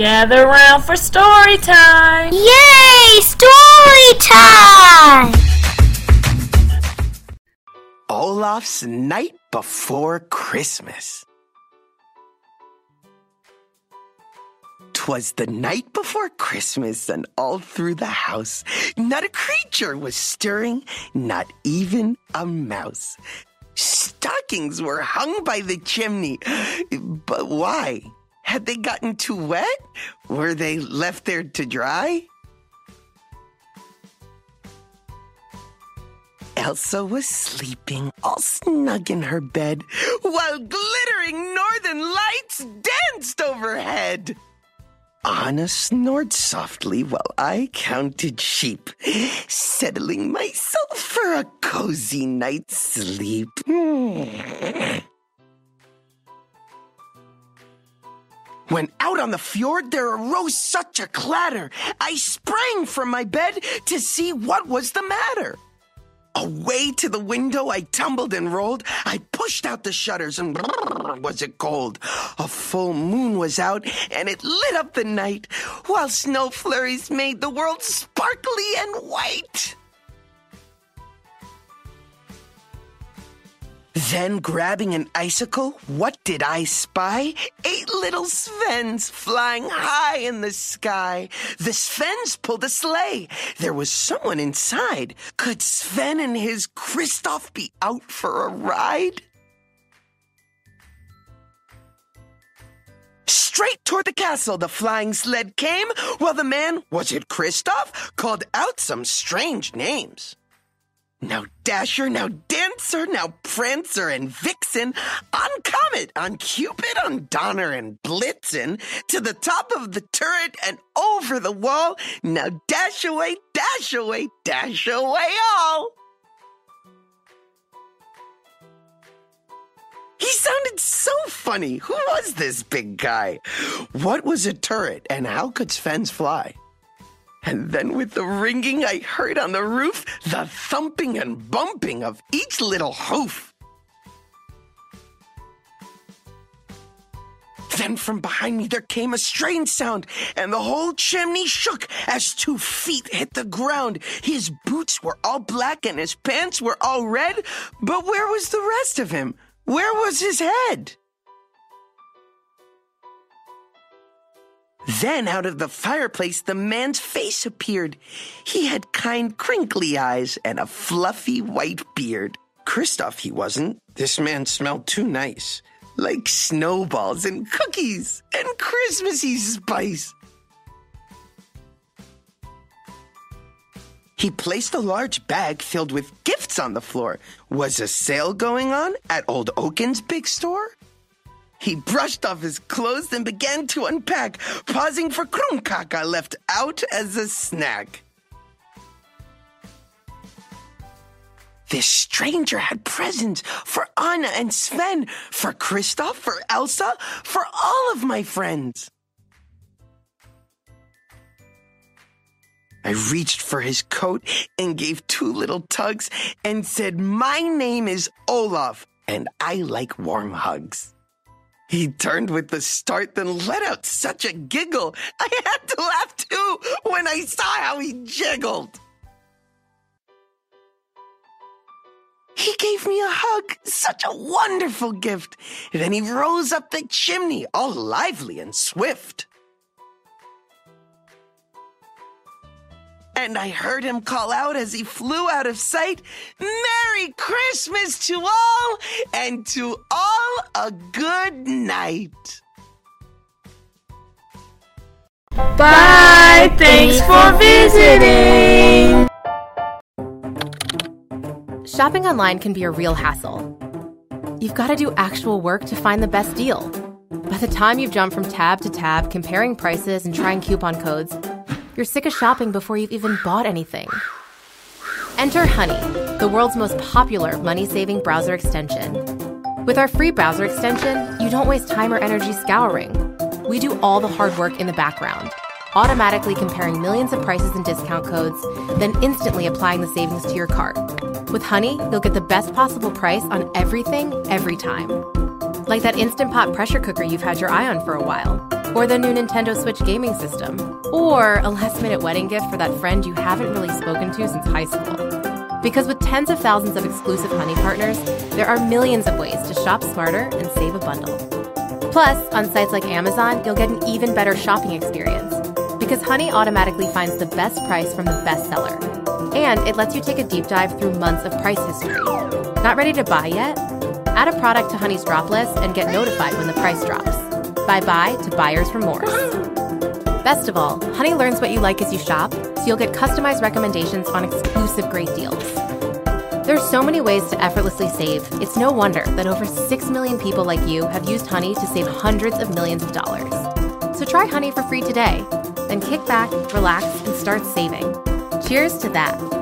Gather round for story time! Yay! Story time! Olaf's Night Before Christmas. Twas the night before Christmas, and all through the house, not a creature was stirring, not even a mouse. Stockings were hung by the chimney. But why? Had they gotten too wet? Were they left there to dry? Elsa was sleeping all snug in her bed while glittering northern lights danced overhead. Anna snored softly while I counted sheep, settling myself for a cozy night's sleep. When out on the fjord there arose such a clatter, I sprang from my bed to see what was the matter. Away to the window I tumbled and rolled. I pushed out the shutters and was it cold. A full moon was out and it lit up the night while snow flurries made the world sparkly and white. Then, grabbing an icicle, what did I spy? Eight little Svens flying high in the sky. The Svens pulled a sleigh. There was someone inside. Could Sven and his Kristoff be out for a ride? Straight toward the castle the flying sled came, while the man, was it Kristoff, called out some strange names. Now Dasher, now Dancer, now Prancer and Vixen, on Comet, on Cupid, on Donner and Blitzen, to the top of the turret and over the wall. Now dash away, dash away, dash away all. He sounded so funny. Who was this big guy? What was a turret and how could Svens fly? And then with the ringing I heard on the roof, the thumping and bumping of each little hoof. Then from behind me there came a strange sound, and the whole chimney shook as two feet hit the ground. His boots were all black and his pants were all red, but where was the rest of him? Where was his head? Then out of the fireplace the man's face appeared. He had kind crinkly eyes and a fluffy white beard. Kristoff he wasn't. This man smelled too nice. Like snowballs and cookies and Christmassy spice. He placed a large bag filled with gifts on the floor. Was a sale going on at Old Oaken's big store? He brushed off his clothes and began to unpack, pausing for Krumkake left out as a snack. This stranger had presents for Anna and Sven, for Kristoff, for Elsa, for all of my friends. I reached for his coat and gave two little tugs and said, My name is Olaf and I like warm hugs. He turned with the start, then let out such a giggle. I had to laugh too when I saw how he jiggled. He gave me a hug, such a wonderful gift. Then he rose up the chimney, all lively and swift. And I heard him call out as he flew out of sight, Merry Christmas to all, and to all a good night. Bye! Thanks for visiting! Shopping online can be a real hassle. You've got to do actual work to find the best deal. By the time you've jumped from tab to tab, comparing prices and trying coupon codes, you're sick of shopping before you've even bought anything. Enter Honey, the world's most popular money saving browser extension. With our free browser extension, you don't waste time or energy scouring. We do all the hard work in the background, automatically comparing millions of prices and discount codes, then instantly applying the savings to your cart. With Honey, you'll get the best possible price on everything, every time. Like that Instant Pot pressure cooker you've had your eye on for a while. or the new Nintendo Switch gaming system, or a last minute wedding gift for that friend you haven't really spoken to since high school. Because with tens of thousands of exclusive Honey partners, there are millions of ways to shop smarter and save a bundle. Plus, on sites like Amazon, you'll get an even better shopping experience because Honey automatically finds the best price from the best seller. And it lets you take a deep dive through months of price history. Not ready to buy yet? Add a product to Honey's drop list and get notified when the price drops. Bye bye to buyer's remorse. Best of all, Honey learns what you like as you shop, so you'll get customized recommendations on exclusive great deals. There's so many ways to effortlessly save, it's no wonder that over 6 million people like you have used Honey to save hundreds of millions of dollars. So try Honey for free today. Then kick back, relax, and start saving. Cheers to that.